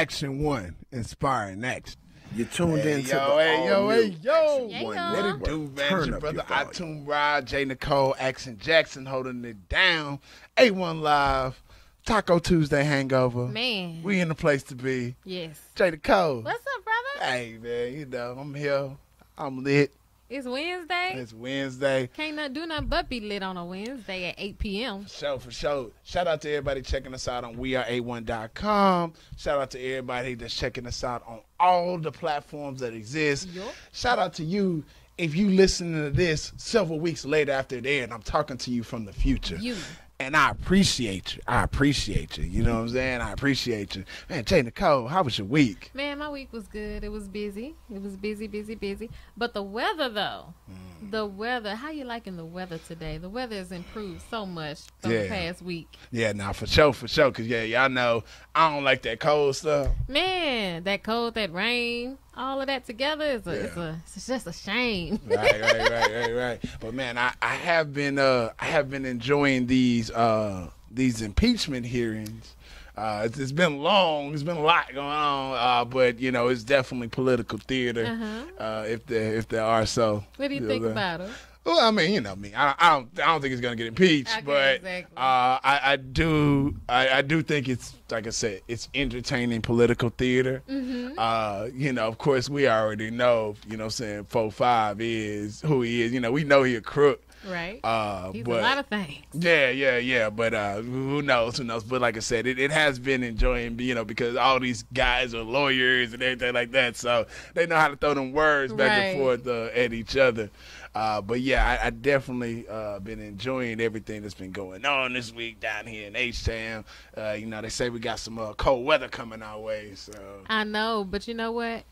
Action One, inspiring action. You tuned Hey, in to yo, the hey, yo, all-new hey, yo. Yeah, One yo. Let it do, man. Turn your up brother volume. iTunes Rod, J. Nicole, Action Jackson holding it down. A1 Live, Taco Tuesday Hangover. Man. We in the place to be. yes. J. Nicole. What's up, brother? Hey, man, you know, I'm here. I'm lit. It's Wednesday. It's Wednesday. Can't not do nothing but be lit on a Wednesday at 8 p.m. Show for sure. Shout out to everybody checking us out on weareA1.com. Shout out to everybody that's checking us out on all the platforms that exist. Yup. Shout out to you if you listening to this several weeks later after there, and I'm talking to you from the future. You. And I appreciate you. I appreciate you. You know what I'm saying? I appreciate you. Man, Jay Nicole, how was your week? Man, my week was good. It was busy. It was busy, busy, busy. But the weather, though, Mm. the weather. How you liking the weather today? The weather has improved so much from Yeah. the past week. Yeah, now for sure, for sure. Cause yeah, y'all know I don't like that cold stuff. Man, that cold, that rain, all of that together is a, it's a, it's just a shame. right, right, right, right, right. But man, I, I have been uh I have been enjoying these uh these impeachment hearings. Uh, it's, it's been long. It's been a lot going on. Uh, but you know, it's definitely political theater. Uh-huh. Uh, if there if there are so. What do you know think that- about it? Well, I mean, you know me. I, I don't. I don't think he's gonna get impeached. Okay, but exactly. uh, I, I do. I, I do think it's like I said. It's entertaining political theater. Mm-hmm. Uh, you know, of course, we already know. You know, I'm saying four five is who he is. You know, we know he a crook. Right. Uh, He's but a lot of things. yeah, yeah, yeah. But uh, who knows? Who knows? But like I said, it, it has been enjoying, you know, because all these guys are lawyers and everything like that, so they know how to throw them words back and forth uh, at each other. Uh, but yeah, I, I definitely uh, been enjoying everything that's been going on this week down here in H Town. Uh, you know, they say we got some uh, cold weather coming our way, so. I know, but you know what?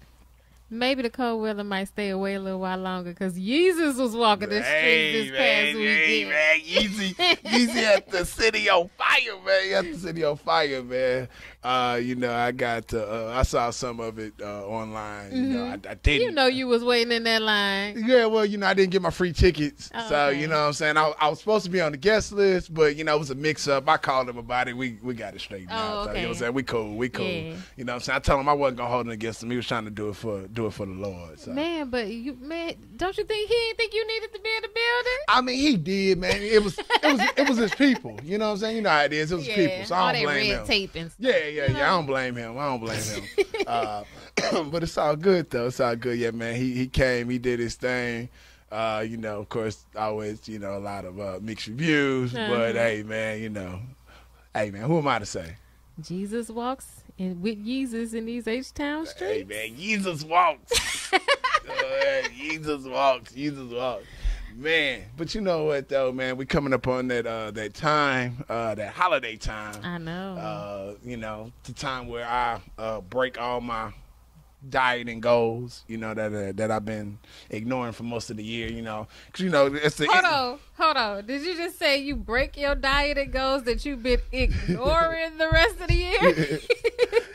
Maybe the cold weather might stay away a little while longer because Jesus was walking the streets this past man, weekend. man, Yeezy, Yeezy at the city on fire, man. He At the city on fire, man. Uh, you know, I got to, uh, I saw some of it uh, online. You know, I, I didn't. Mm-hmm. You know you was waiting in that line. Yeah, well, you know, I didn't get my free tickets, Oh, so okay. you know what I'm saying. I, I was supposed to be on the guest list, but you know, it was a mix up. I called him about it. We we got it straightened Oh, out. So, you know what I'm saying? We cool, we cool. Yeah. You know what I'm saying? I told him I wasn't gonna hold it against him. He was trying to do it for do it for the Lord. So. Man, but you man, don't you think he didn't think you needed to be in the building? I mean, he did, man. It was it was it was his people. You know what I'm saying? You know how it is. It was his people. So I don't blame him. stuff. Yeah, yeah, yeah. I don't blame him. I don't blame him. uh, but it's all good though. It's all good. Yeah, man. He he came. He did his thing. Uh, you know, of course, always you know a lot of uh, mixed reviews. But Uh-huh. hey, man, you know, hey man, who am I to say? Jesus walks in with Jesus in these H Town streets. Hey man, Jesus walks. Uh, Jesus walks. Jesus walks. Man, but you know what though, man? We coming up on that uh, that time, uh, that holiday time. I know. uh, you know, the time where I uh, break all my dieting goals, you know, that uh, that I've been ignoring for most of the year, you know, because you know it's the hold on, hold on. Did you just say you break your diet and goals that you've been ignoring the rest of the year?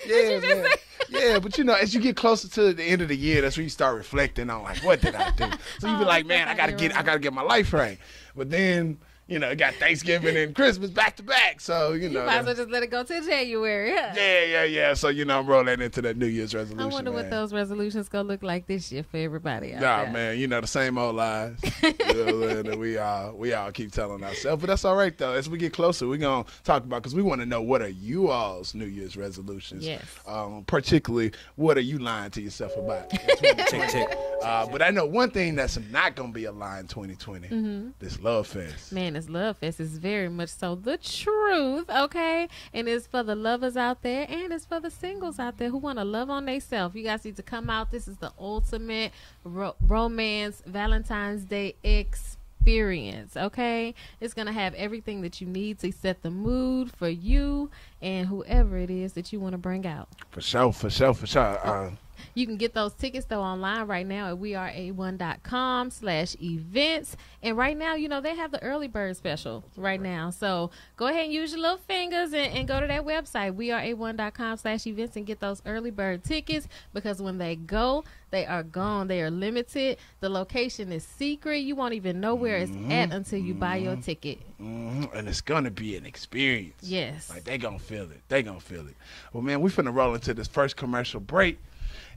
yeah, man. yeah, but you know, as you get closer to the end of the year, that's when you start reflecting on like, what did I do? So you be Oh, like, man, I gotta right, get, I gotta get my life right. But then, you know, got Thanksgiving and Christmas back to back, so you you know. might as well just let it go till January. Huh? yeah, yeah, yeah. So you know, I'm rolling into that New Year's resolution. I wonder what those resolutions gonna look like this year for everybody out Nah, there. man, you know the same old lies that we all we all keep telling ourselves. But that's all right though. As we get closer, we're gonna talk about because we want to know what are you all's New Year's resolutions. Yes. Um, particularly, what are you lying to yourself about? in 2020? Uh, but I know one thing that's not gonna be a lie in 2020. Mm-hmm. This love fest. Man, this love fest is very much so the truth, okay? And it's for the lovers out there and it's for the singles out there who want to love on themselves. You guys need to come out. This is the ultimate ro- romance Valentine's Day experience, okay? It's going to have everything that you need to set the mood for you and whoever it is that you want to bring out. For sure, for sure, for sure. Uh, You can get those tickets though online right now at weareA1.com slash events. And right now, you know, they have the early bird special right now. So go ahead and use your little fingers and, and go to that website, weareA1.com slash events and get those early bird tickets because when they go, they are gone. They are limited. The location is secret. You won't even know where it's at until you buy your ticket. hmm And it's gonna be an experience. Yes. Like they gonna feel it. They gonna feel it. Well, man, we finna roll into this first commercial break,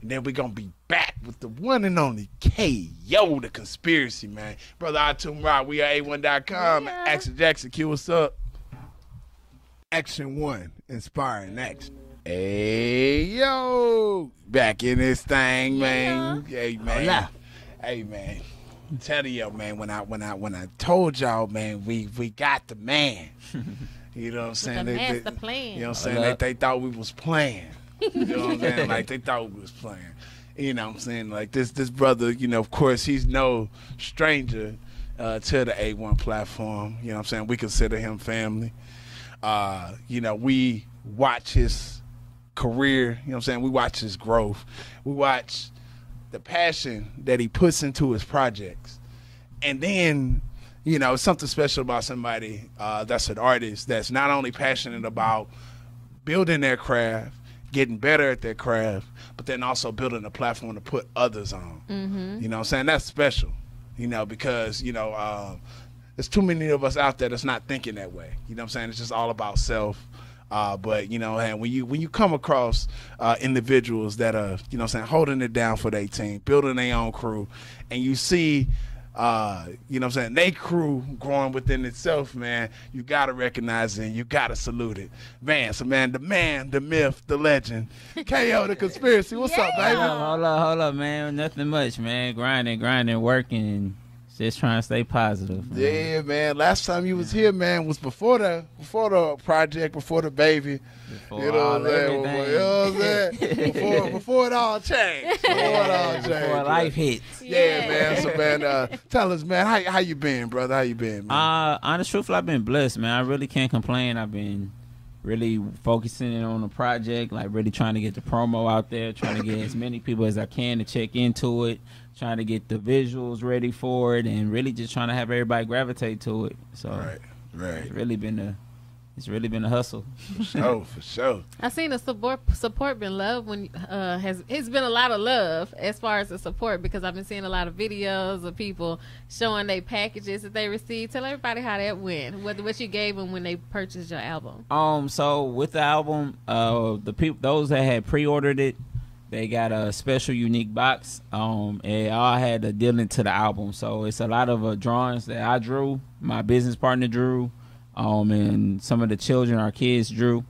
and then we're gonna be back with the one and only K Yo, the Konspiracy man, brother. I Atum Rock. We are a1.com. Yeah. Action Jackson, Q, what's up? Action one, inspiring action. Hey yo, back in this thing, man. Hey man. Hola. Hey man. Tell you, man, when I when I when I told y'all, man, we we got the man. You know what I'm saying? the They- they- master plan. You know what I'm saying? They, they thought we was playing. You know what I'm saying? Like they thought we was playing. You know what I'm saying? Like this this brother, you know, of course he's no stranger uh, to the A1 platform. You know what I'm saying? We consider him family. Uh, you know, we watch his career, you know what I'm saying? We watch his growth. We watch the passion that he puts into his projects. And then, you know, something special about somebody uh, that's an artist that's not only passionate about building their craft, getting better at their craft, but then also building a platform to put others on. Mm-hmm. You know what I'm saying? That's special, you know, because, you know, um, there's too many of us out there that's not thinking that way. You know what I'm saying? It's just all about self. Uh, but you know, and when you when you come across uh, individuals that are you know I'm saying holding it down for their team, building their own crew, and you see uh, you know what I'm saying, they crew growing within itself, man, you gotta recognize it and you gotta salute it. Man, so man, the man, the myth, the legend, K.AY.O. the Konspiracy. What's up, baby? Hold up, hold up, hold up, man. Nothing much, man. Grinding, grinding, working, and just trying to stay positive. man. Yeah, man. Last time you was here, man, was before the before the project, before the baby. Before you know all what I'm saying? everything. You know what I'm saying? before, before it all changed. Before it all changed. Before life hits. Yeah, man. So man, uh, tell us, man, how how you been, brother? How you been, man? Uh, honest truthful, I've been blessed, man. I really can't complain. I've been really focusing in on the project, like really trying to get the promo out there, trying to get as many people as I can to check into it, trying to get the visuals ready for it, and really just trying to have everybody gravitate to it. So right, right. it's really been a, it's really been a hustle. For sure, for sure. I've seen the support support been love when uh has it's been a lot of love as far as the support because I've been seeing a lot of videos of people showing their packages that they received. Tell everybody how that went. What what you gave them when they purchased your album. Um, so with the album, uh, the people those that had pre-ordered it, they got a special unique box. Um, and all had a deal into the album. So it's a lot of uh, drawings that I drew, my business partner drew, um, and some of the children, our kids drew.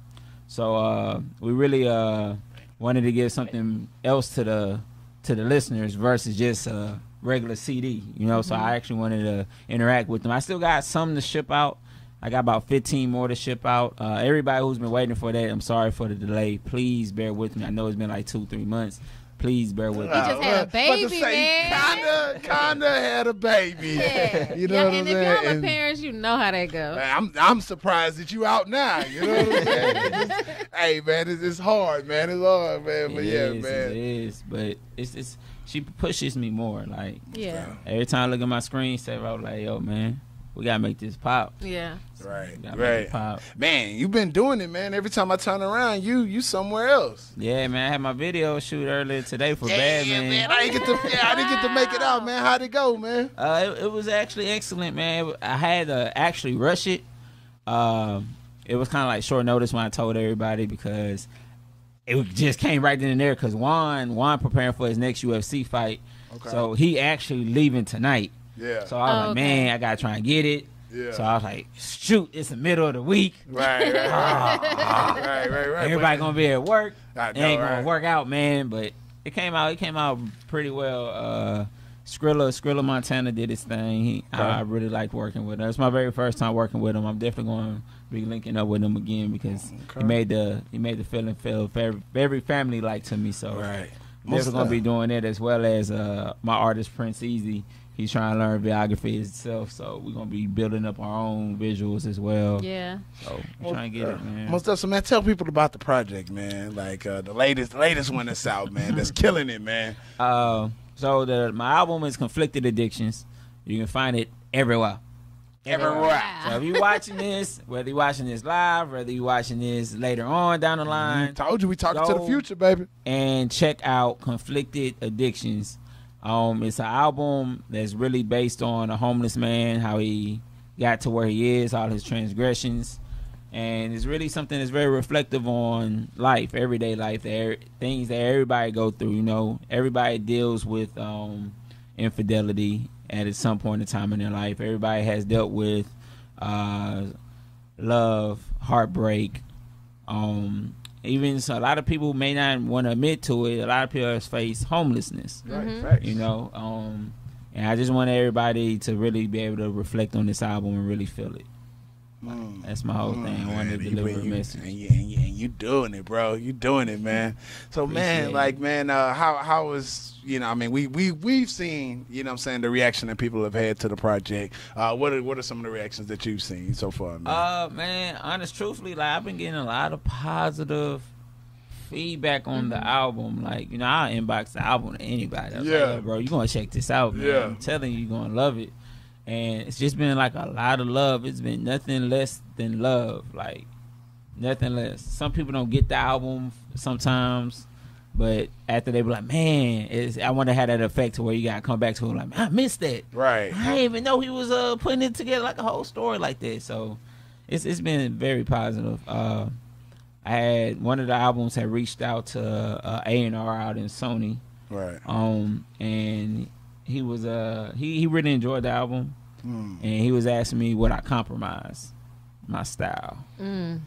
So uh, we really uh wanted to give something else to the to the listeners versus just a regular CD. You know, so I actually wanted to interact with them. I still got some to ship out. I got about 15 more to ship out. Uh, everybody who's been waiting for that, I'm sorry for the delay. Please bear with me. I know it's been like two, three months. Please bear with me. He just had a to baby, say, man. Kinda, kinda had a baby. Yeah, You know yeah, what I'm if y'all saying? are parents, you know how that go. I'm I'm surprised that you out now. You know what I'm saying? Hey man, it's, it's hard, man. It's hard, man. But It yeah, is, man. It is, but it's it's she pushes me more. Like Yeah, every time I look at my screen, say, I'm like, yo, man, we gotta make this pop. yeah. Right, gotta make right. it pop. Man, you've been doing it, man. Every time I turn around, you you somewhere else. Yeah, man. I had my video shoot earlier today for yeah, Bad man. I didn't get to yeah, I didn't get to make it out, man. How'd it go, man? Uh, it, it was actually excellent, man. I had to actually rush it. Um, it was kind of like short notice when I told everybody because it just came right then and there. Because Juan, Juan preparing for his next UFC fight, Okay. so he actually leaving tonight. Yeah. So I was Oh, like, okay. man, I gotta try and get it. Yeah. So I was like, shoot, it's the middle of the week. right, right, right, right, right, right. Everybody gonna be at work. I It know, ain't gonna right. work out, man. But it came out. It came out pretty well. Uh, Skrilla, Skrilla Montana did his thing. He, Okay. I, I really liked working with him. It's my very first time working with him. I'm definitely going to be linking up with him again because Okay. he made the he made the feeling feel very very family like to me. So Right. I'm definitely gonna be doing it as well as uh, my artist Prince Easy. He's trying to learn videography himself. So we're gonna be building up our own visuals as well. Yeah. So we're trying to get it, man. Most of man, tell people about the project, man. Like uh, the latest, latest one that's out, man. That's killing it, man. Uh, so the my album is Conflicted Addictions. You can find it everywhere. Everywhere. So if you're watching this, whether you're watching this live, whether you're watching this later on down the line, Told you we talking to the future, baby. and check out Conflicted Addictions. Um, it's an album that's really based on a homeless man, how he got to where he is, all his transgressions, and it's really something that's very reflective on life, everyday life, er- things that everybody go through. You know, everybody deals with um, infidelity at some point in time in their life. Everybody has dealt with uh, love, heartbreak, um, even so, a lot of people may not want to admit to it. A lot of people have faced homelessness. Right, facts. You know, um, and I just want everybody to really be able to reflect on this album and really feel it. Mm. That's my whole Mm, thing. I man, wanted to you- deliver a message. And you, and, you, and you doing it, bro. You doing it, man. So, man, like, it. man, uh, how how was you know? I mean, we we we've seen, you know, what I'm saying the reaction that people have had to the project. Uh, what are what are some of the reactions that you've seen so far, man? Uh, man, honest, truthfully, like I've been getting a lot of positive feedback on the album. Like, you know, I'll inbox the album to anybody. I was Yeah. like, "Yo, bro, you're gonna check this out, man. Yeah. I'm telling you, you're gonna love it. And it's just been like a lot of love. It's been nothing less than love. Like nothing less. Some people don't get the album sometimes. But after they be like, man, it's, I wonder how that effect to where you gotta come back to it like, man, I missed that. right. I didn't even know he was uh putting it together like a whole story like that. So it's it's been very positive. Uh, I had one of the albums had reached out to uh, A and R out in Sony, Right. um, and he was uh he he really enjoyed the album, Mm. and he was asking me would I compromise my style. Mm.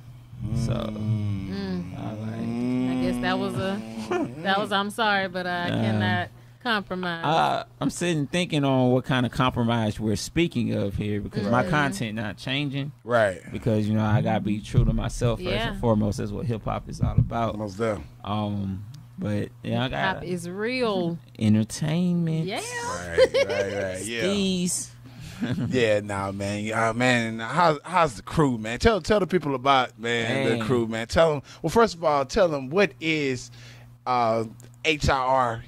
So Mm. I was like, I guess that was a that was I'm sorry, but I Um, cannot compromise. Uh, I'm sitting thinking on what kind of compromise we're speaking of here because my Mhm. content not changing. Right. because you know I gotta be true to myself first and foremost. That's what hip hop is all about. Almost there. Um, but yeah, I Pop got is real. entertainment. Yeah. Right. Right. Right. Yeah. These. Yeah, nah, man. Uh, man, how's how's the crew, man? Tell tell the people about man, the crew, man. Tell them. Well, first of all, tell them what is uh, HIR.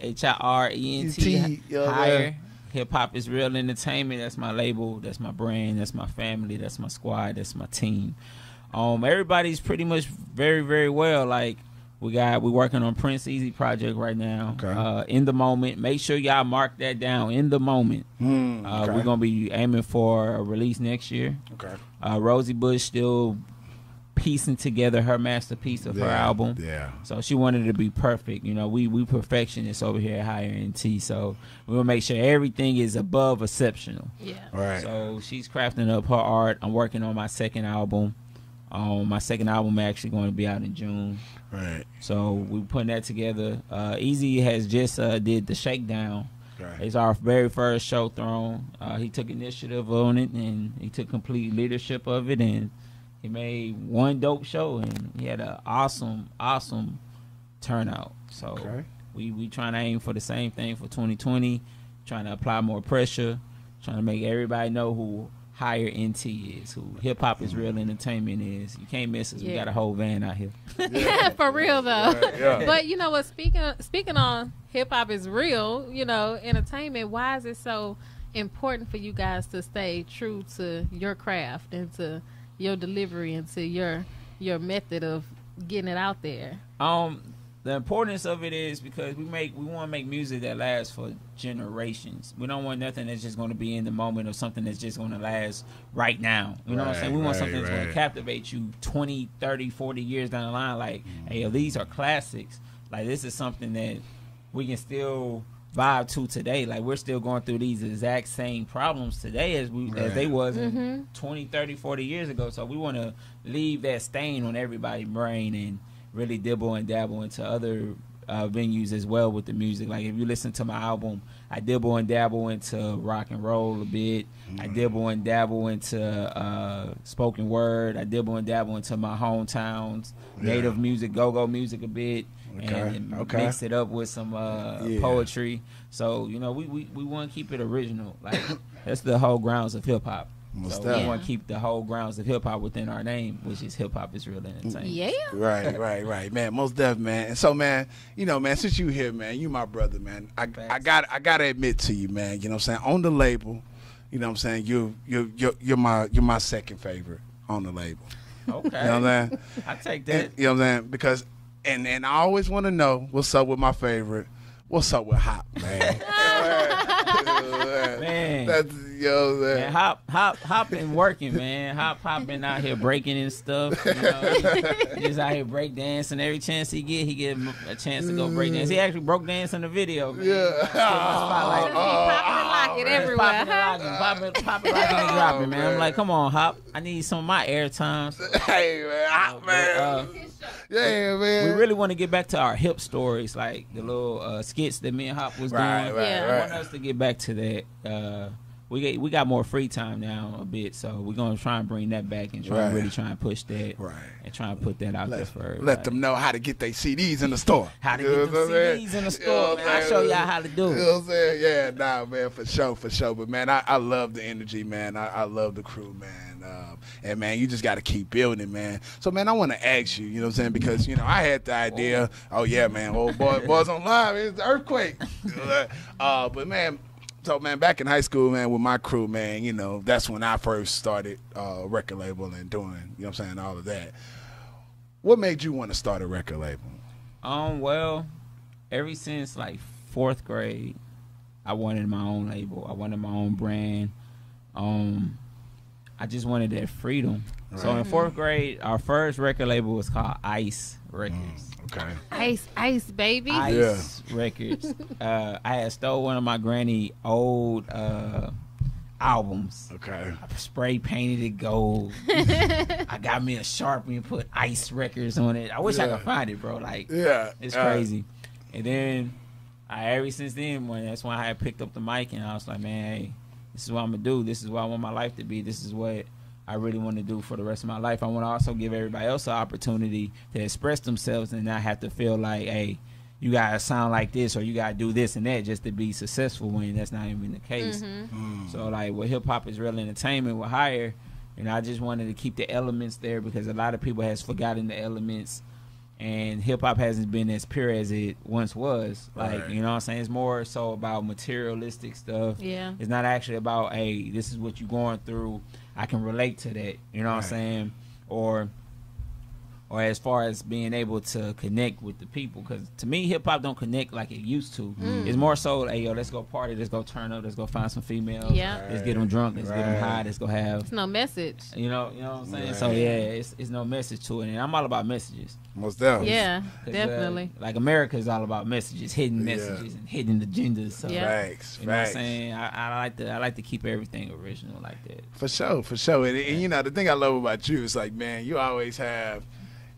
H I R E N T higher. Hip hop is real entertainment. That's my label. That's my brand. That's my family. That's my squad. That's my team. Um, everybody's pretty much very very well. Like we got we working on Prince Easy project right now. Okay. Uh, in the moment. Make sure y'all mark that down. In the moment. Hmm, Uh. We're gonna be aiming for a release next year. okay. Uh, Rosie Bush still piecing together her masterpiece of her album. Yeah. So she wanted it to be perfect. You know, we we perfectionists over here at Higher NT. So we will make sure everything is above exceptional. Yeah. All right. So she's crafting up her art. I'm working on my second album. Um, my second album actually going to be out in June. right. So we're putting that together. Uh, Easy has just uh, did the shakedown. Right. It's our very first show thrown. Uh, he took initiative on it and he took complete leadership of it and he made one dope show and he had an awesome, awesome turnout. So Okay. we we trying to aim for the same thing for 2020. Trying to apply more pressure. Trying to make everybody know who higher NT is, who hip hop is real entertainment is. You can't miss us. We got a whole van out here. Yeah. For real though. Right, yeah. But you know what? Speaking speaking on hip hop is real. You know, entertainment. Why is it so important for you guys to stay true to your craft and to your delivery and to your your method of getting it out there? Um, the importance of it is because we make we want to make music that lasts for generations. We don't want nothing that's just going to be in the moment or something that's just going to last right now. You know what I'm saying? We want right, something that's going to captivate you 20, 30, 40 years down the line. Like, hey, these are classics. Like, this is something that we can still vibe to today. Like, we're still going through these exact same problems today as we as they was in Mm-hmm. 20, 30, 40 years ago. So we want to leave that stain on everybody's brain and really dibble and dabble into other uh, venues as well with the music. Like if you listen to my album, I dibble and dabble into rock and roll a bit. I dibble and dabble into uh, spoken word. I dibble and dabble into my hometowns, native music, go-go music a bit, Okay, and okay. mix it up with some uh, Yeah. poetry. So you know, we we, we want to keep it original. Like that's the whole grounds of hip hop. Most So we want to keep the whole grounds of hip hop within our name, which is hip hop is real entertainment. Yeah. Right, right, right, man. Most deaf, man. And so, man, you know, man, since you here, man, you my brother, man. I, I got, I gotta admit to you, man. You know what I'm saying? On the label, you know what I'm saying? You, you, you're, you're my, you're my second favorite on the label. Okay, You know what I'm saying? I take And- that. you know what I'm saying? Because, and and I always want to know what's up with my favorite. What's up with Hop, man? Man. That's you know what Man, hop, hop, hop, been working, man. Hop, hop, been out here breaking and stuff. You know, he just out here break dancing. Every chance he get, he get a chance to go break dance. He actually broke dance in the video. Man. Yeah. spotlight. Just be popping and locking everywhere. Popping and huh? locking, popping, popping, locking, and dropping, man. I'm like, come on, hop. I need some of my air airtime. hey, man, Hop, man. Uh, yeah, man. we really want to get back to our hip stories, like the little uh, skits that me and Hop was Right, doing. right, Yeah. I want us to get back to that. We get we got more free time now a bit, so we're gonna try and bring that back and try and really try and push that Right. and try and put that out there for everybody. let them know how to get their CDs in the store. How to You get them? CDs in the You store, know man. I'll show y'all how to do it. You know what I'm saying? Yeah, nah, man, for sure, for sure. But man, I, I love the energy, man. I, I love the crew, man. Um, and man, you just got to keep building, man. So man, I want to ask you, you know what I'm saying? Because you know, I had the idea. Oh yeah, man. Oh boy, boys on live. It's earthquake. uh, but man. So man, back in high school, man, with my crew, man, you know, that's when I first started uh, record label and doing, you know what I'm saying, all of that. What made you want to start a record label? Um, well, ever since like fourth grade, I wanted my own label. I wanted my own brand. Um, I just wanted that freedom. So in fourth grade, our first record label was called Ice Records. Okay. Ice, ice, baby. Ice Records. Uh, I had stole one of my granny old uh, albums. Okay. I spray painted it gold. I got me a sharpie and put Ice Records on it. I wish I could find it, bro. Like Yeah. it's uh, crazy. And then I ever since then when that's when I had picked up the mic and I was like, man, hey, this is what I'm gonna do. This is what I want my life to be. This is what I really want to do for the rest of my life. I want to also give everybody else an opportunity to express themselves and not have to feel like, hey, you gotta sound like this or you gotta do this and that just to be successful when that's not even the case. mm, So like with hip hop is real entertainment with higher, and I just wanted to keep the elements there because a lot of people has forgotten the elements and hip hop hasn't been as pure as it once was. Like, Right. you know what I'm saying? It's more so about materialistic stuff. Yeah. It's not actually about, hey, this is what you're going through. I can relate to that. You know what I'm saying? Or or as far as being able to connect with the people because to me hip hop don't connect like it used to Mm. it's more so hey yo let's go party let's go turn up let's go find some females Yeah. let's get them drunk let's get them high let's go have It's no message. you know you know what i'm saying Right. so yeah it's, it's no message to it and i'm all about messages Most definitely. Yeah, 'Cause, uh, definitely. like america is all about messages hidden Yeah. messages and hidden agendas so Yeah. Facts. you know what i'm saying I, I like to i like to keep everything original like that For sure, for sure. And, and you know, the thing I love about you is like, man, you always have.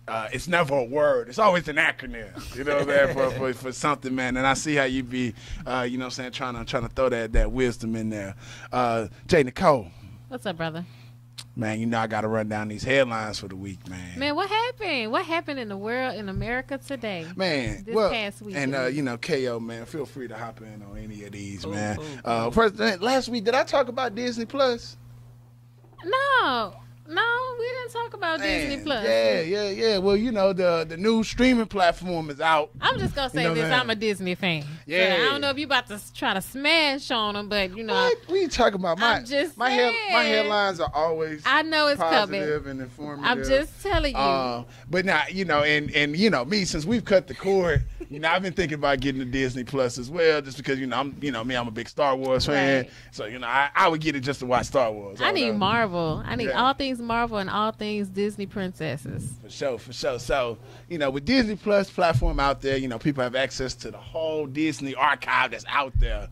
Uh, it's never a word. It's always an acronym. You know what I'm saying? For, for, for something, man. And I see how you be, uh, you know what I'm saying, trying to trying to throw that, that wisdom in there. Uh, Jay Nicole, What's up, brother? man, you know I got to run down these headlines for the week, man. Man, what happened? What happened in the world in America today? Man, This well, past week, and uh, you know, Ko, man, feel free to hop in on any of these, Cool, man. cool, Uh, first, last week, did I talk about Disney Plus? No, no, we didn't talk about Disney Plus. Yeah, yeah, yeah. Well, you know, the the new streaming platform is out. I'm just gonna say You know, this: man. I'm a Disney fan. Yeah. I don't know if you about to try to smash on them, but you know, What? What you talking about? My I'm just my head, my headlines are always I know it's coming. positive and informative. I'm just telling you. Uh, but now, you know, and and you know, me since we've cut the cord, you know, I've been thinking about getting the Disney Plus as well, just because you know, I'm you know, me, I'm a big Star Wars fan, Right. so you know, I, I would get it just to watch Star Wars. I need. Marvel. I need Yeah. all things Marvel and all things Disney princesses. For sure, for sure. So, you know, with Disney Plus platform out there, you know, people have access to the whole Disney archive that's out there.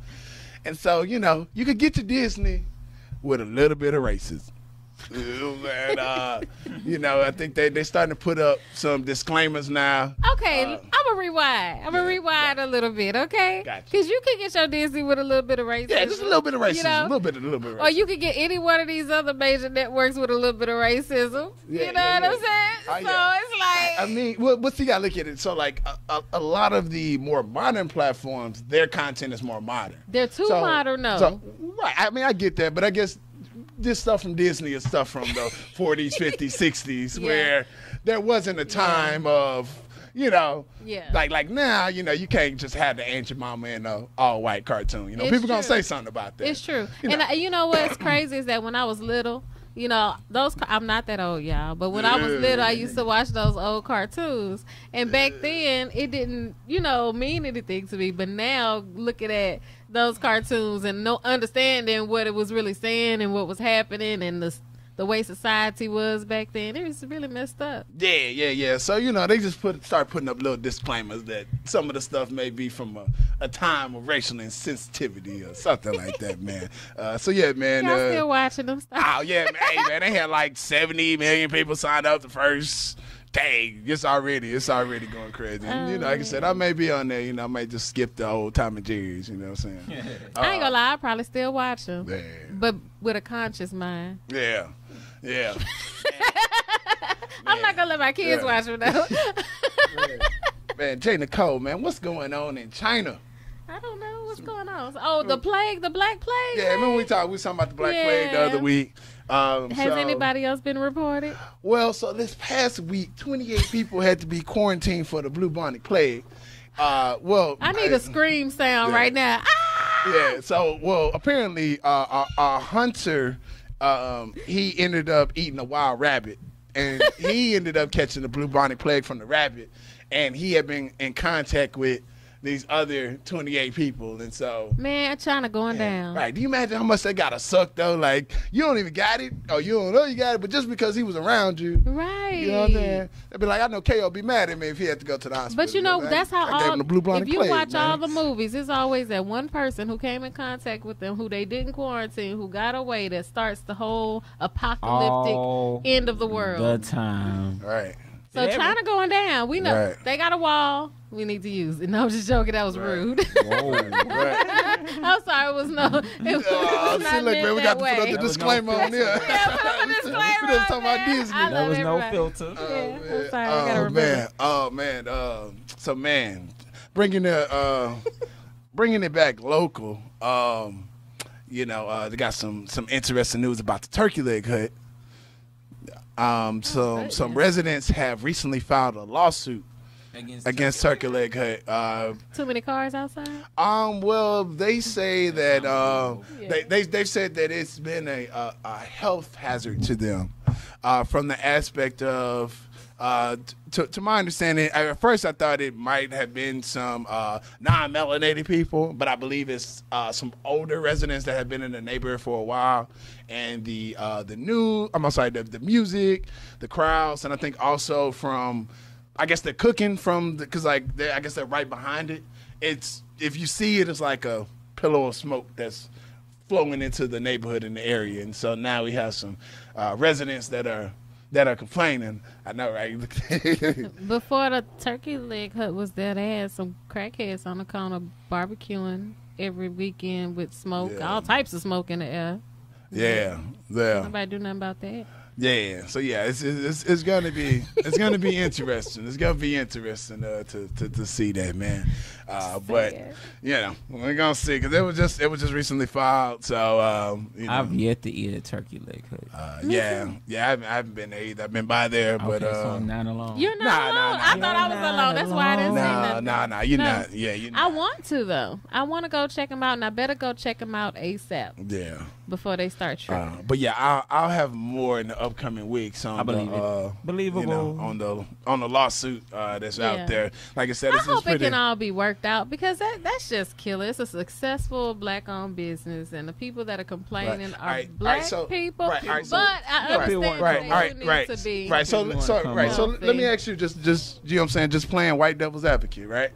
And so, you know, you could get to Disney with a little bit of racism. and uh, you know, I think they they starting to put up some disclaimers now. Okay, Uh, I'm gonna rewind. I'm gonna yeah, rewind a little bit, okay? Gotcha. Because you can get your Disney with a little bit of racism. Yeah, just a little bit of racism, You know? a little bit, a little bit of. Or you could get any one of these other major networks with a little bit of racism. Yeah, you know yeah, what I'm saying? Oh, so yeah. it's like I mean, well, you got to look at it? So, like, a, a, a lot of the more modern platforms, their content is more modern. they're too So- modern, no. so- right. I mean, I get that, but I guess this stuff from Disney is stuff from the 40s, 50s, 60s, Yeah. where there wasn't a time of, you know, Yeah. like like now, you know, you can't just have the Aunt Mama in a all white cartoon. You know, It's people gonna say something about that. It's true. You and know. I, you know what's crazy is that when I was little, you know, those I'm not that old, y'all, but when I was little, I used to watch those old cartoons. And back then, it didn't, you know, mean anything to me, but now looking at those cartoons and no understanding what it was really saying and what was happening and the the way society was back then, it was really messed up. Yeah, yeah, yeah. So you know, they just put start putting up little disclaimers that some of the stuff may be from a, a time of racial insensitivity or something like that, man. Uh, so yeah, man. Y'all uh, still watching them stuff? Oh yeah, man. Hey, man, they had like seventy million people signed up the first day. It's already, it's already going crazy. And, you know, like I said, I oh. may be on there. You know, I may just skip the old Tom and Jerry's. You know what I'm saying? I ain't gonna lie, I probably still watch them, Yeah, but with a conscious mind. yeah, yeah. I'm not gonna let my kids Yeah. watch them though. man, Jay Nicole, man, what's going on in China? I don't know what's going on. Oh, the plague, the black plague. Yeah, remember we talked, we was talking about the Black Plague the other week. Um, Has so- anybody else been reported? Well, so this past week, 28 people had to be quarantined for the bubonic plague. Uh, well, I need a scream sound Yeah. right now. Ah! Yeah. So, well, apparently, uh, our, our hunter, um, he ended up eating a wild rabbit, and he ended up catching the bubonic plague from the rabbit, and he had been in contact with these other 28 people, and so. Man, China going down. Right. Do you imagine how much they gotta suck though? Like you don't even got it, or you don't know you got it, but just because he was around you, Right. you know what I'm saying? They'd be like, I know Ko be mad at me if he had to go to the hospital. But you know, man. that's how I gave all. the blue if you plague, watch man. all the movies, it's always that one person who came in contact with them, who they didn't quarantine, who got away, that starts the whole apocalyptic All end of the world. the time. Right. so Yeah, China going down. We know Right. they got a wall. We need to use it. No, I'm just joking. That was Right. rude. Whoa. Right. I'm sorry. It was no. It was Oh, not see, look, meant man, we got to put up the That was no disclaimer on filter. there. Yeah, put up a disclaimer We just talking about there. Disney. I There love was no everybody. filter. Yeah, Oh, I'm man. sorry, I gotta oh, man. Oh man. Uh, so man, bringing it, uh, bringing it back local. Um, you know, uh, they got some some interesting news about the turkey leg hut. Um, some goodness. some residents have recently filed a lawsuit Against, against turkey leg hut. Uh, Too many cars outside. um, well, they say that uh, Yeah. they they they've said that it's been a a, a health hazard to them, uh, from the aspect of. Uh, to, to my understanding, at first I thought it might have been some uh, non-melanated people, but I believe it's uh, some older residents that have been in the neighborhood for a while, and the uh, the new, I'm sorry, the, the music, the crowds, and I think also from I guess they're cooking from because like they I guess they're right behind it. It's if you see it, it's like a pillow of smoke that's flowing into the neighborhood in the area, and so now we have some uh, residents that are that are complaining. I know, right? Before the turkey leg hut was there, they had some crackheads on the corner barbecuing every weekend with smoke, Yeah. all types of smoke in the air. yeah, yeah, Nobody do nothing about that. Yeah. So yeah, it's it's, it's gonna be it's gonna be interesting. It's gonna be interesting uh, to, to to see that man. Uh, but Sad. you know, we're gonna see because it was just it was just recently filed. So um, you know. I've yet to eat a turkey leg hut. Uh, yeah, yeah, I haven't, I haven't been there either. I've been by there, but okay, so uh, I'm not alone. You're not Nah, nah, alone. nah. I thought I was You're alone. That's why I didn't say nah, nothing. nah, nah, you're No. not. Yeah, you're I want to though. I want to go check them out, and I better go check them out ASAP yeah, before they start tripping. uh, but yeah, I'll, I'll have more in the upcoming weeks on I believe the, it. uh, Believable. You know, on the on the lawsuit uh, that's Yeah. out there. Like I said, I it's, it's hope it can all be worked out because that that's just killer. It's a successful black-owned business, and the people that are complaining Right. are All right, all black right, so- people. right, all right, so- but I Right. understand Right, that Right, they all right, need right, to be right. So, so, wanna right. So, let me ask you, just, just, you know, what I'm saying, just playing white devil's advocate, right?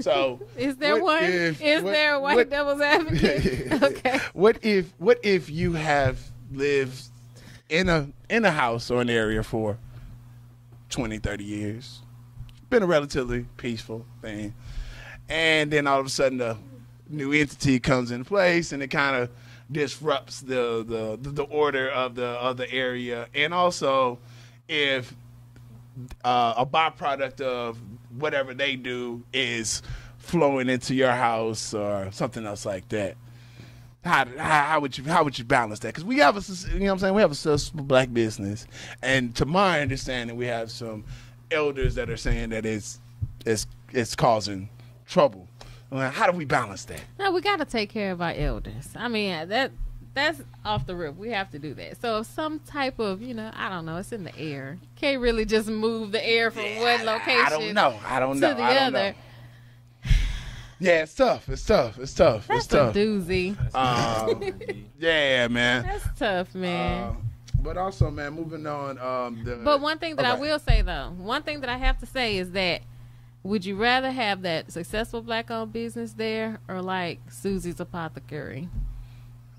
So, Is there what one? if- Is what- there a white what- devil's advocate? okay. What if what if you have lived in a in a house or an area for 20, 30 years. Been a relatively peaceful thing. And then all of a sudden the new entity comes in place and it kind of disrupts the, the the the order of the of the area and also if uh, a byproduct of whatever they do is flowing into your house or something else like that. How, how, how would you how would you balance that? Because we have a you know what I'm saying we have a successful black business, and to my understanding, we have some elders that are saying that it's it's it's causing trouble. Uh, how do we balance that? No, we got to take care of our elders. I mean, that that's off the roof. We have to do that. So if some type of, you know, I don't know, it's in the air. Can't really just move the air from one location. I don't know. I don't to the I don't other. know. Yeah, it's tough. It's tough. It's tough. That's it's a tough. doozy. Um, yeah, man. That's tough, man. Uh, but also, man, moving on. Um, the, But one thing that I will say though, one thing that I have to say is that would you rather have that successful black owned business there or like Susie's apothecary?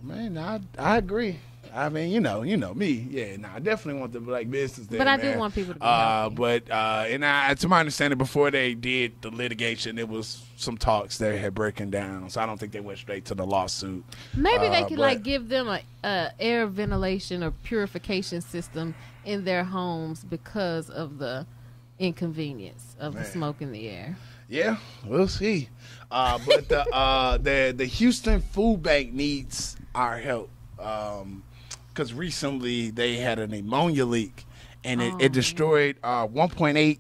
man, I I agree. I mean, you know, you know me. Yeah, no, I definitely want the black business there. But I do want people to be Uh, but uh, and I, to my understanding, before they did the litigation, it was some talks they had broken down. So I don't think they went straight to the lawsuit. Maybe they Uh, could but- like give them a, a air ventilation or purification system in their homes because of the inconvenience of the smoke in the air. Yeah, we'll see. Uh, but the uh, the the Houston Food Bank needs our help because recently they had an ammonia leak and it, Oh. it destroyed uh, 1.8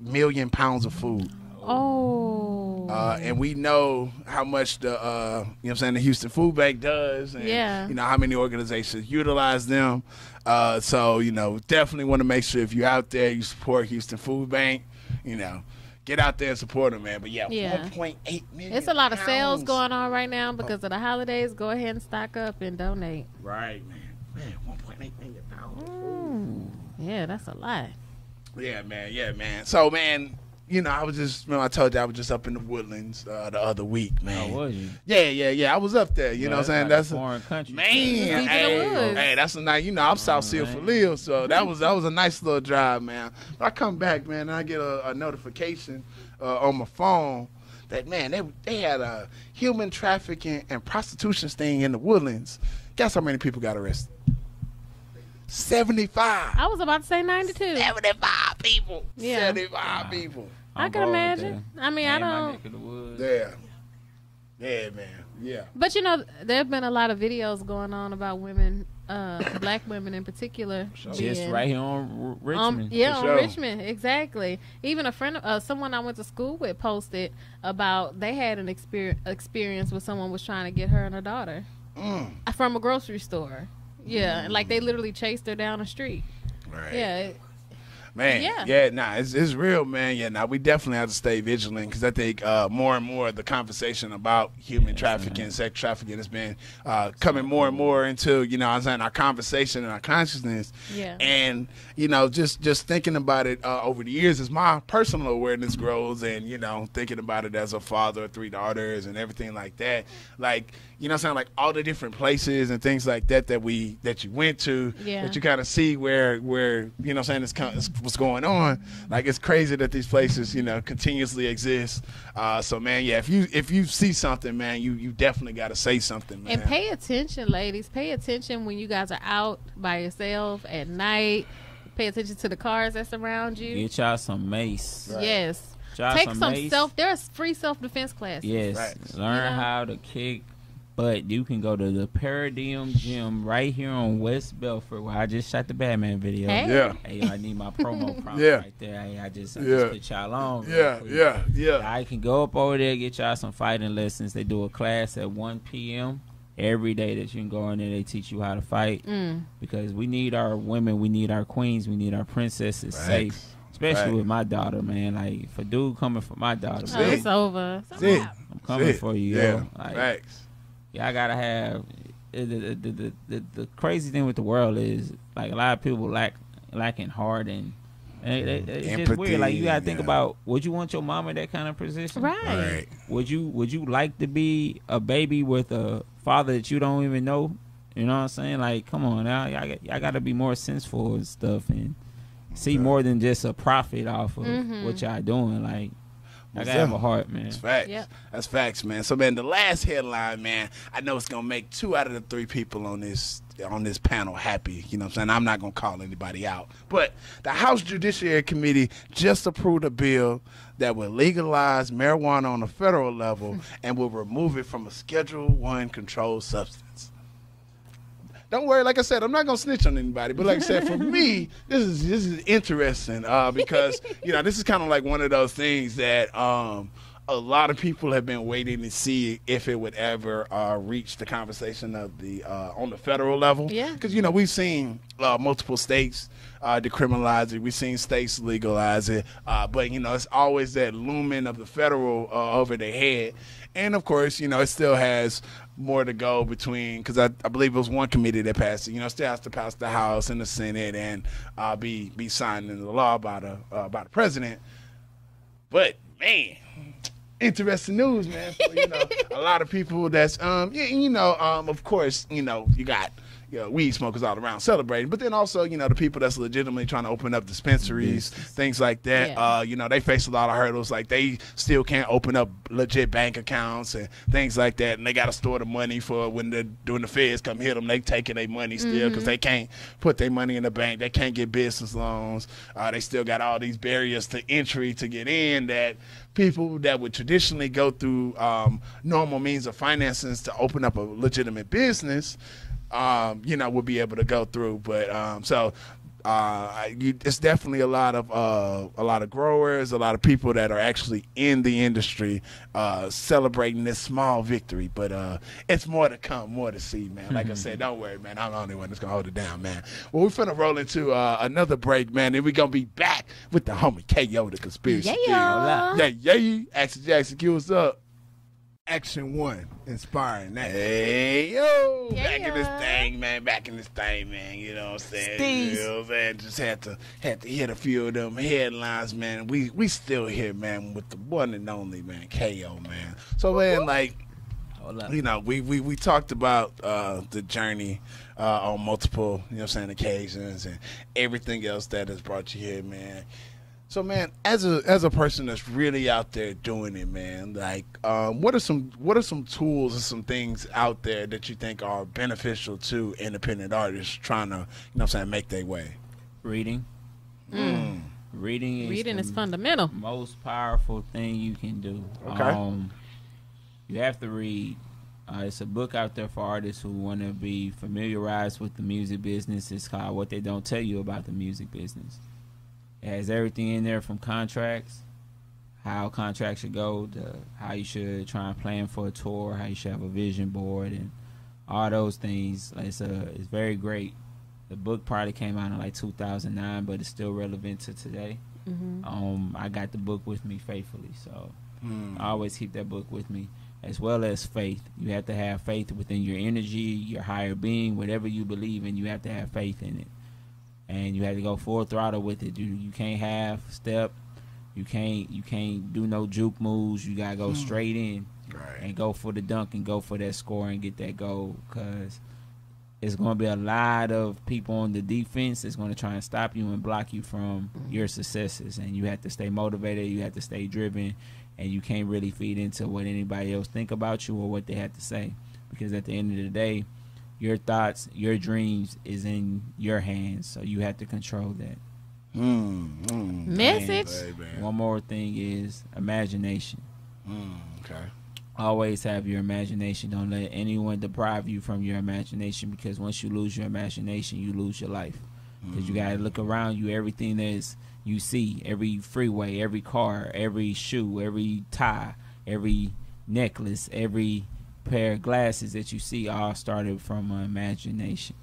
million pounds of food. Oh, Uh, and we know how much the uh, you know what I'm saying the Houston Food Bank does, and Yeah. you know how many organizations utilize them. Uh, so you know definitely want to make sure if you're out there you support Houston Food Bank. You know, get out there and support them, man. But yeah, Yeah. 1.8 million. it's a lot of sales going on right now because of the holidays. Go ahead and stock up and donate. Right, man. Man, 1.8 million pounds. Mm. Yeah, that's a lot. Yeah, man. Yeah, man. So, man, you know, I was just, remember I told you I was just up in the woodlands uh, the other week, How man. was you? Yeah, yeah, yeah. I was up there. You know what I'm saying? Like That's a a, foreign country. man. Deep Hey, hey, that's a nice. You know, I'm South Seal for man. Leo, so that was that was a nice little drive, man. But I come back, man, and I get a, a notification uh, on my phone that man, they they had a human trafficking and prostitution thing in the woodlands. Guess how many people got arrested? Seventy five. I was about to say 92. 75 people. Yeah. 75 people. I I'm can imagine. I mean, I don't. neck of the woods. Yeah. Yeah, man. Yeah. But you know, there have been a lot of videos going on about women, uh, black women in particular. Just right here on R- Um, Richmond. yeah, For on sure. Richmond, exactly. Even a friend, uh, someone I went to school with, posted about they had an experience experience with someone was trying to get her and her daughter Mm. from a grocery store. Yeah, and like they literally chased her down the street. Right. Yeah, it- Man, Yeah. yeah, nah, it's, it's real, man. Yeah, now we definitely have to stay vigilant because I think uh, more and more the conversation about human Yes, trafficking, man. sex trafficking has been uh, coming more and more into, you know, I'm saying our conversation and our consciousness. Yeah. And you know, just just thinking about it uh, over the years as my personal awareness grows, and you know, thinking about it as a father of three daughters and everything like that, like you know, what I'm saying like all the different places and things like that that we that you went to, Yeah. that you kind of see where where you know, what I'm saying it's, kind it's what's going on. Like it's crazy that these places, you know, continuously exist. Uh, so man, yeah, if you if you see something, man, you you definitely got to say something, man. and pay attention, ladies. Pay attention when you guys are out by yourself at night. Pay attention to the cars that surround you. Get y'all some mace. Right. Yes. Y'all Take some mace. self. There's free self defense classes. Yes. Right. Learn You know? how to kick. But you can go to the Paradigm Gym right here on West Bellfort where I just shot the Batman video. Hey. Yeah. Hey, I need my promo prompt Yeah. right there. Hey, I just, I Yeah. just put y'all on. yeah, quick. yeah, yeah. I can go up over there get y'all some fighting lessons. They do a class at 1 p.m. every day that you can go in there. They teach you how to fight Mm. because we need our women, we need our queens, we need our princesses Facts. safe. Especially Right. with my daughter, man. Like, if a dude coming for my daughter, Oh, man, it's over. It's See? I'm coming Shit. for you, Yeah, yo. Like, facts. Yeah, I gotta have. The, the, the, the, the, the crazy thing with the world is like a lot of people lack lacking heart and. and it- it's just Empathy, weird. Like you gotta think yeah. about: Would you want your mom in that kind of position? Right. Right. Would you Would you like to be a baby with a father that you don't even know? You know what I'm saying? Like, come on now, y'all, got- y'all got to be more senseful and stuff, and see more than just a profit off of Mhm. what y'all doing. Like, I Most gotta have a heart, man. That's facts. Yep. That's facts, man. So man, the last headline, man, I know it's gonna make two out of the three people on this on this panel happy. You know what I'm saying? I'm not gonna call anybody out. But the House Judiciary Committee just approved a bill that will legalize marijuana on a federal level and will remove it from a Schedule One controlled substance. Don't worry, like I said, I'm not gonna snitch on anybody. But like I said, for me, this is this is interesting uh, because you know this is kind of like one of those things that um, a lot of people have been waiting to see if it would ever uh, reach the conversation of the uh, on the federal level. Yeah. because you know we've seen uh, multiple states uh, decriminalize it. We've seen states legalize it, uh, but you know it's always that looming of the federal uh, over their head. And of course, you know it still has more to go between because I, I believe it was one committee that passed it. You know, still has to pass the House and the Senate and uh, be be signed into the law by the uh, by the president. But man, interesting news, man. So, you know, a lot of people that's um, yeah, you know, um, of course, you know, you got you know, weed smokers all around celebrating, but then also, you know, the people that's legitimately trying to open up dispensaries, things like that. Yeah. Uh, you know, they face a lot of hurdles. Like they still can't open up legit bank accounts and things like that, and they got to store the money for when the when the feds come hit them. They taking their money still because they can't put their money in the bank. They can't get business loans. Uh, they still got all these barriers to entry to get in that people that would traditionally go through um, normal means of finances to open up a legitimate business, um, you know, would be able to go through. But um, so. Uh, you, it's definitely a lot of uh, a lot of growers, a lot of people that are actually in the industry uh, celebrating this small victory. But uh, it's more to come, more to see, man. Like I said, don't worry, man. I'm the only one that's gonna hold it down, man. Well, we're finna roll into uh, another break, man, and we're gonna be back with the homie K.AY.O, the Konspiracy. Yeah. Theory. Yeah, yeah. Action Jackson, cue us up. Action One, inspiring that. Hey yo, back in this thing, man. Back in this thing, man. You know what I'm saying? Steez. You know what I'm saying? Just had to had to hit a few of them headlines, man. We we still here, man, with the one and only man, K.AY.O, man. So man, like Hold you know, we we, we talked about uh, the journey uh, on multiple, you know, what I'm saying occasions and everything else that has brought you here, man. So, man, as a as a person that's really out there doing it, man, like, um, what are some what are some tools and some things out there that you think are beneficial to independent artists trying to, you know, what I'm saying, make their way? Reading. Reading is Reading is fundamental. most powerful thing you can do. Okay. Um, you have to read. Uh, it's a book out there for artists who want to be familiarized with the music business. It's called What They Don't Tell You About the Music Business. It has everything in there from contracts, how contracts should go, to how you should try and plan for a tour, how you should have a vision board, and all those things. It's a, it's very great. The book probably came out in like 2009, but it's still relevant to today. Mm-hmm. Um, I got the book with me faithfully, so Hmm. I always keep that book with me, as well as faith. You have to have faith within your energy, your higher being, whatever you believe in. You have to have faith in it, and you have to go full throttle with it. You you can't half step. You can't you can't do no juke moves. You gotta go hmm. straight in Right. and go for the dunk and go for that score and get that goal because it's going to be a lot of people on the defense that's going to try and stop you and block you from hmm. your successes and you have to stay motivated you have to stay driven and you can't really feed into what anybody else think about you or what they have to say because at the end of the day your thoughts your dreams is in your hands so you have to control that Mm, mm, Message. baby. one more thing is imagination Mm, okay. always have your imagination. Don't let anyone deprive you from your imagination because once you lose your imagination, you lose your life. Because you gotta look around you, everything that's you see, every freeway, every car, every shoe, every tie, every necklace, every pair of glasses that you see, all started from an imagination.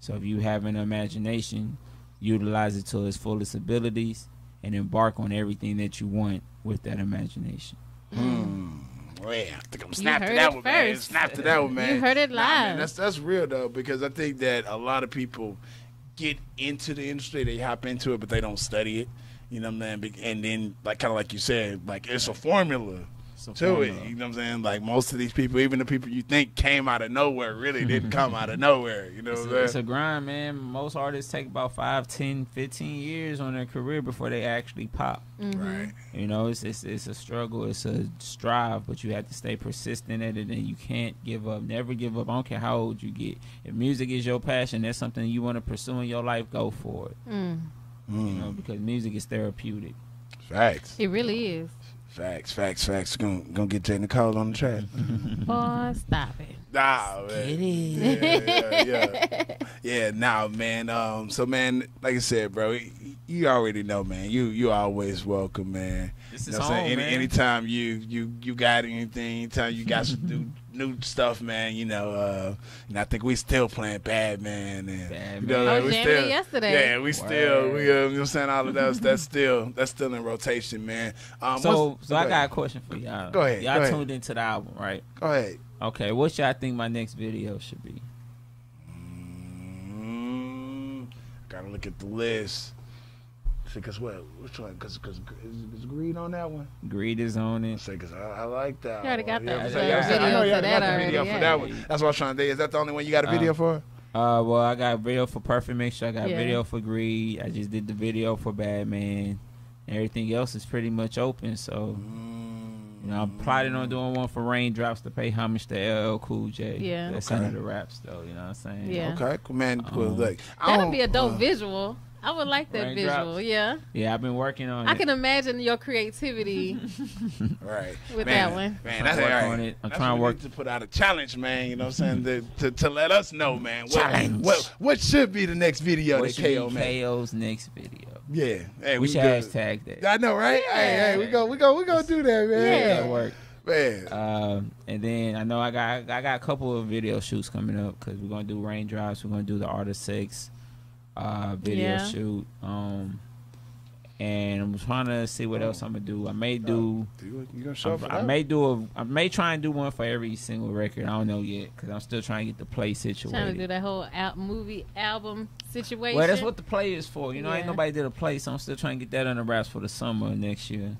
So if you have an imagination, utilize it to its fullest abilities and embark on everything that you want with that imagination. Hmm. Well, yeah, I think I'm snapped to that one, man. first. Snapped to that one, man. You heard it Nah, man, live. that's that's real though, because I think that a lot of people get into the industry, they hop into it, but they don't study it. You know what I'm saying? And then, like kind of like you said, like it's a formula. It's a to it. You know what I'm saying? Like most of these people, even the people you think came out of nowhere, really didn't come out of nowhere. You know It's what a, I'm it's a grind, man. Most artists take about five, ten, fifteen years on their career before they actually pop. Right. You know, it's, it's it's a struggle, it's a strive, but you have to stay persistent at it, and you can't give up. Never give up. I don't care how old you get. If music is your passion, that's something you want to pursue in your life. Go for it. Mm. You know, because music is therapeutic. Facts. It really is. Facts. Facts. Facts. Gonna gonna get Jay Nicole on the track. Boy, stop it. Nah, man. Yeah, yeah, yeah. yeah, nah, man. Um, so man, like I said, bro, you already know, man. You you always welcome, man. This You is know what saying? home, Any, man. anytime you you you got anything, anytime you got some new new stuff, man. You know, uh, and I think we still playing bad man, and Bad you know, like, I we was jamming still yesterday. Yeah, we still we uh, you know what I'm saying all of that. That's still that's still in rotation, man. Um, So, what's- so I go got a question for y'all. Go ahead, Y'all go ahead. tuned into the album, right? Go ahead. Okay, what y'all think my next video should be? Mm, gotta look at the list. Because what? Which one? Because because is, is Greed on that one? Greed is on I it. say because I, I like that. You already got one. the- Yeah, so, yeah, video I know you already got the already, video yeah. for that one. That's what I was trying to do. Is that the only one you got a video Um, for? Uh, well, I got a video for Perfect Mixture. I got Yeah. video for Greed. I just did the video for Bad Man. Everything else is pretty much open. So, you know, I'm plotting on doing one for Raindrops to pay homage to LL Cool J. Yeah. That's Okay. under the raps, though. You know what I'm saying? Yeah. Okay, cool, man. Cool. Um, look, I That'd be a dope uh, visual. I would like that Raindrops. visual. Yeah. Yeah, I've been working on it. I it. can imagine your creativity Right. with man, that one. Man, I'm that's working on it. I'm That's trying to work- to put out a challenge, man. You know what I'm saying? to, to, to let us know, man. What, Challenge. What, what should be the next video what that should be K.AY.O made? K.AY.O's next video? Yeah. Hey, We, we, should good. hashtag that. I know, right? Hey, Yeah. hey, we go, we go, we gonna do that, man. Yeah. That'll work. Man. Um, and then I know I got I got a couple of video shoots coming up because we're gonna do raindrops. We're gonna do the Art of Sex uh, video Yeah. shoot. Um, and I'm trying to see what else I'm gonna do. I may do. you, you gonna show up for I, I may do a. I may try and do one for every single record. I don't know yet because I'm still trying to get the play Trying to do that whole al- movie album situation. Well, that's what the play is for. You know, ain't nobody did a play, so I'm still trying to get that on the wraps for the summer next year.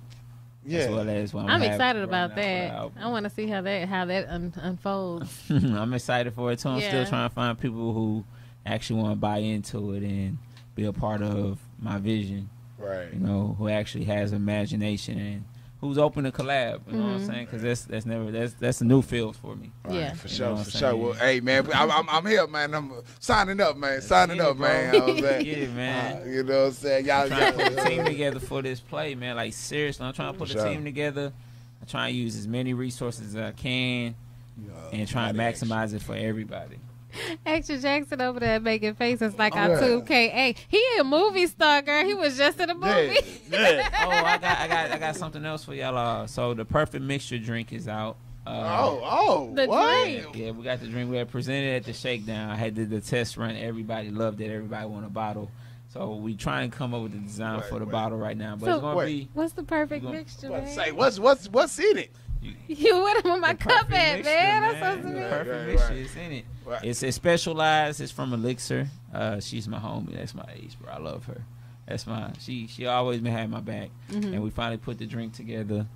Yeah. As well as what I'm, I'm excited right about now for the that. I want to see how that how that un- unfolds. I'm excited for it too. I'm still trying to find people who actually want to buy into it and be a part of my vision. Right. You know, who actually has imagination and who's open to collab. You know what I'm Mhm. saying? Because that's that's never that's that's a new field for me. Right, Yeah. for You sure, for I'm sure. Well, hey, man, I'm, I'm, I'm here, man. I'm signing up, man. Signing get up, bro. man. You know what I'm saying? Get man. Uh, you know what I'm saying? Y'all, I'm trying to put a team together for this play, man. Like seriously, I'm trying to put For a sure. team together. I'm trying to use as many resources as I can and try and Body action. maximize it for everybody. Extra Jackson over there making faces like Oh, our yeah. two K. Hey, he a movie star, girl. He was just in a movie. Yeah, yeah. oh, I got I got I got something else for y'all. Uh, so the perfect mixture drink is out. Uh, Oh, oh, The what? drink. Yeah, we got the drink. We had presented at the shakedown. I had did the test run. Everybody loved it. Everybody want a bottle. So we trying to come up with the design Wait, for the wait. bottle right now. But So- it's gonna Wait. What's the perfect gonna- mixture, say, what's what's what's in it? Be You with him with my the cup at, mixture, man. That's supposed to be. Right, perfect right, mixture right. is in it. Right. It's it's specialized. It's from Elixir. Uh, she's my homie. That's my ace, bro. I love her. That's my she. She always been having my back. Mhm. And we finally put the drink together.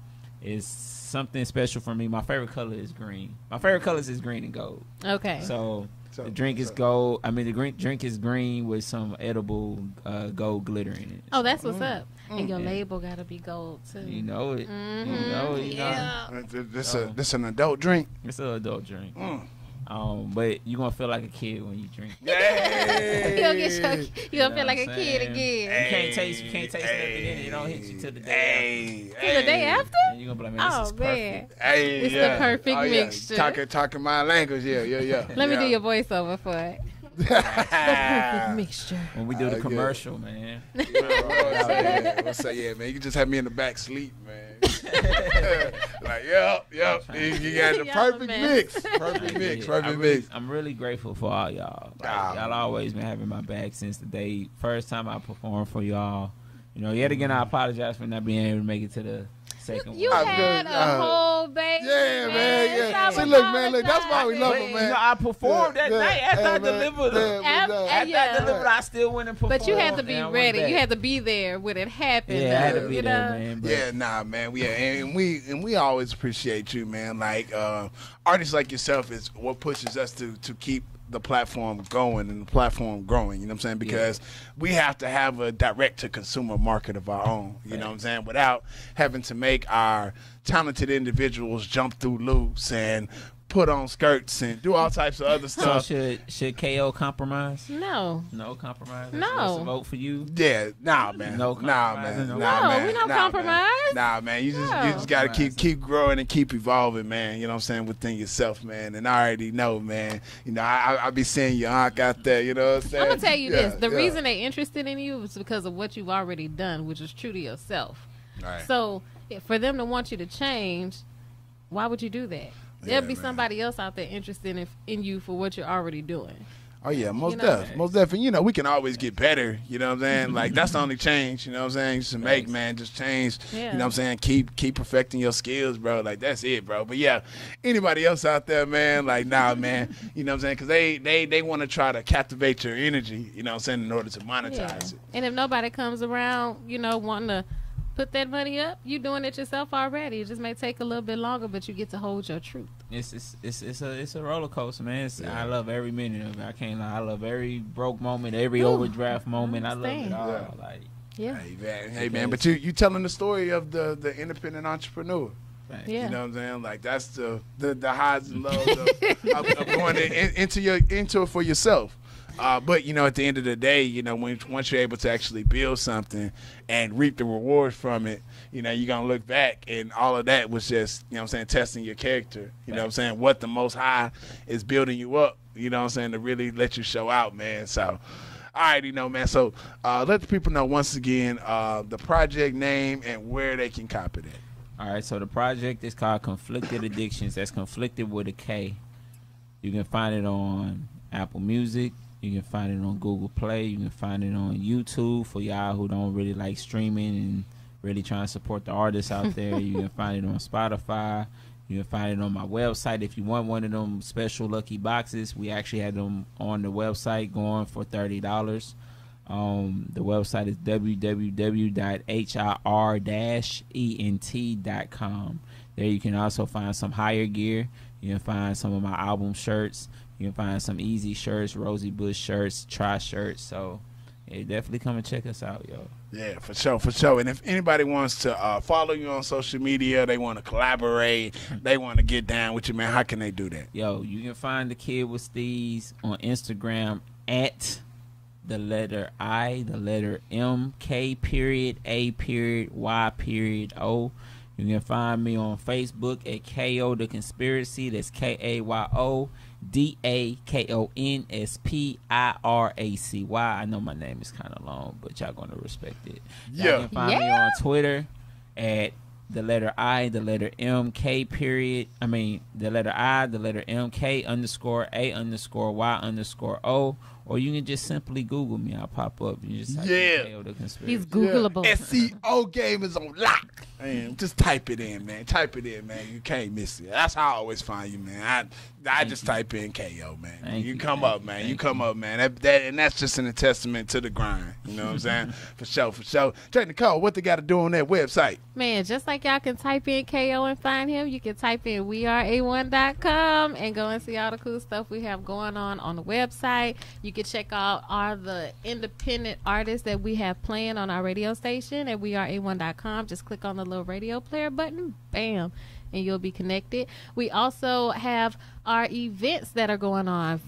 It's something special for me. My favorite color is green. My favorite colors is green and gold. Okay. So So- the drink is so- gold. I mean, the green, drink is green with some edible uh, gold glitter in it. oh, that's what's up. And your Yeah. label gotta be gold too. You know it. Mhm. You know it. You yeah. Uh, th- This So- a this an adult drink. It's an adult drink. Mm. Um, but you gonna feel like a kid when you drink. you gonna get your, you You gonna know feel like what a I'm kid saying? again. You can't taste. You can't taste nothing in it. It don't hit you till the day Hey, Till the day after? And you gonna be like, man, this Oh is man. perfect. Hey, It's the perfect oh, yeah. mixture. Talking talking my language. Yeah, yeah, yeah. Let me do your voiceover for it. The perfect mixture. When we do the commercial, man. What's up, What's up, yeah, man? You can just have me in the back sleep, man. like, yep, yep. You, you got the perfect mess. mix. Perfect I mix. did. Perfect I really, mix. I'm really grateful for all y'all. Like, y'all always been having my back since the day first time I performed for y'all. You know, yet again, I apologize for not being able to make it to the second You one. I'm had a Uh, whole baby Yeah, man. it's Yeah. See, look, all man. Look, that's why we love But, him, you man. know, I performed that Yeah, night after hey, I delivered. Yeah, it. man. Yeah. After Yeah. I delivered, I still went and performed. But you had to be and I went ready. You had to be there when it happened. Yeah, I had to be there, know? man. But Yeah, nah, man. We and we and we always appreciate you, man. Like uh, artists like yourself is what pushes us to to keep the platform going and the platform growing. You know what I'm saying? Because we have to have a direct to consumer market of our own. You know what I'm saying? Without having to make our talented individuals jump through loops and put on skirts and do all types of other So stuff. should should KO compromise? No. No compromise. No. Vote for you. Yeah, nah, man. No nah, man. no- Nah, No, man. we don't nah, compromise. Man. Nah, man. You just you just gotta keep keep growing and keep evolving, man. You know what I'm saying within yourself, man. And I already know, man. You know, I I, I be seeing your aunt out there. You know what I'm saying? I'm gonna tell you Yeah, this: the yeah. reason they interested in you is because of what you've already done, which is true to yourself. Right. So, for them to want you to change, why would you do that? Yeah, There'll be man. somebody else out there interested in, in you for what you're already doing. Oh yeah, most You know? def, most definitely. You know, we can always get better. You know what I'm saying? Like that's the only change. You know what I'm saying? Just to make man, just change. Yeah. You know what I'm saying? Keep keep perfecting your skills, bro. Like that's it, bro. But yeah, anybody else out there, man? Like nah, man. You know what I'm saying? Because they they they want to try to captivate your energy. You know what I'm saying? In order to monetize Yeah. it. And if nobody comes around, you know, wanting to put that money up, you doing it yourself already. It just may take a little bit longer, but you get to hold your truth. It's it's it's, it's a it's a roller coaster, man. It's, Yeah. I love every minute of it. I can't lie. I love every broke moment, every Ooh, overdraft moment. I love it all. Yeah. Like, Yeah. Hey man, hey man. But you you telling the story of the the independent entrepreneur. right. Yeah. You know what I'm saying? Like that's the the, the highs and lows of, of, of going in, into your into it for yourself. Uh, but you know, at the end of the day, you know, when once you're able to actually build something and reap the rewards from it, you know, you're gonna look back and all of that was just, you know what I'm saying, testing your character. You know what I'm saying? What the most high is building you up, you know what I'm saying, to really let you show out, man. So right, you know, man. So uh, let the people know once again uh, the project name and where they can copy that. All right, so the project is called Konflicted Addictions. That's conflicted with a K. You can find it on Apple Music. You can find it on Google Play. You can find it on YouTube for y'all who don't really like streaming and really trying to support the artists out there. you can find it on Spotify. You can find it on my website. If you want one of them special lucky boxes, we actually had them on the website going for thirty dollars. Um, the website is www.hir-ent.com. There you can also find some higher gear. You can find some of my album shirts. You can find some easy shirts, Rosie Bush shirts, try shirts. So, yeah, definitely come and check us out, yo. Yeah, for sure, for sure. And if anybody wants to uh, follow you on social media, they want to collaborate, they want to get down with you, man, how can they do that? Yo, you can find the kid with Steez on Instagram at the letter I, the letter M, K period, A period, Y period, O. You can find me on Facebook at K.AY.O The Konspiracy. That's K A Y O D A K O N S P I R A C Y. I know my name is kind of long, but y'all going to respect it. Yeah. Y'all Yeah. can find me on Twitter at the letter I, the letter M, K period. I mean, the letter I, the letter M, K underscore A underscore Y underscore O. Or you can just simply Google me. I'll pop up. You just type Yeah. K.AY.O The Konspiracy. He's Googleable. SEO game is on lock. Man, just type it in, man. Type it in, man. You can't miss it. That's how I always find you, man. I I Thank just you. type in K.AY.O, man. Thank you you, come thank up, you, man. You come you. up, man. That, that and that's just an testament to the grind. You know what I'm saying? for sure, for sure. Trey Nicole, what they got to do on that website? Man, just like y'all can type in K.AY.O and find him, you can type in weareA1.com and go and see all the cool stuff we have going on on the website. You can check out all the independent artists that we have playing on our radio station at weareA1.com. Just click on the little radio player button, bam, and you'll be connected. We also have our events that are going on.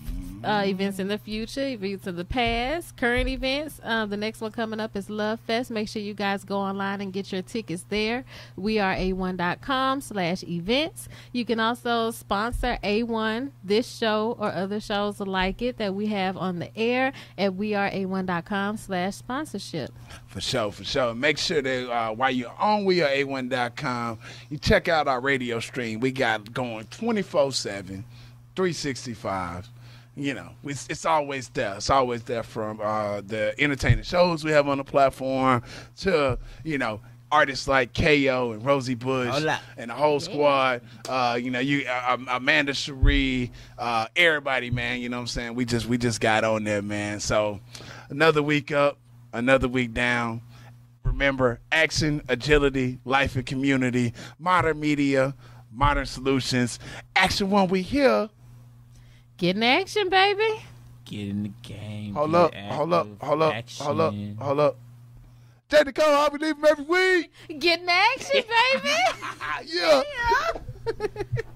Uh, events in the future, events in the past, current events. Um, the next one coming up is Love Fest. Make sure you guys go online and get your tickets there. We are a1.com slash events. You can also sponsor A1, this show or other shows like it that we have on the air at we are weareA1.com slash sponsorship. For sure, for sure. Make sure that uh, while you're on we are weareA1.com, you check out our radio stream. We got going 24 7, 365. You know, it's, it's always there. It's always there from uh, the entertaining shows we have on the platform to, you know, artists like K.AY.O and Rosie Bush Hola. and the whole squad. Uh, you know, you uh, Amanda Cherie, uh, everybody, man. You know what I'm saying? We just we just got on there, man. So another week up, another week down. Remember, action, agility, life and community, modern media, modern solutions. Action one we here. Get in action, baby. Get in the game. Hold up, hold up, active, hold up, hold up, action. hold up. Jay Nicole, I believe him every week. Get in action, baby. Yeah. yeah.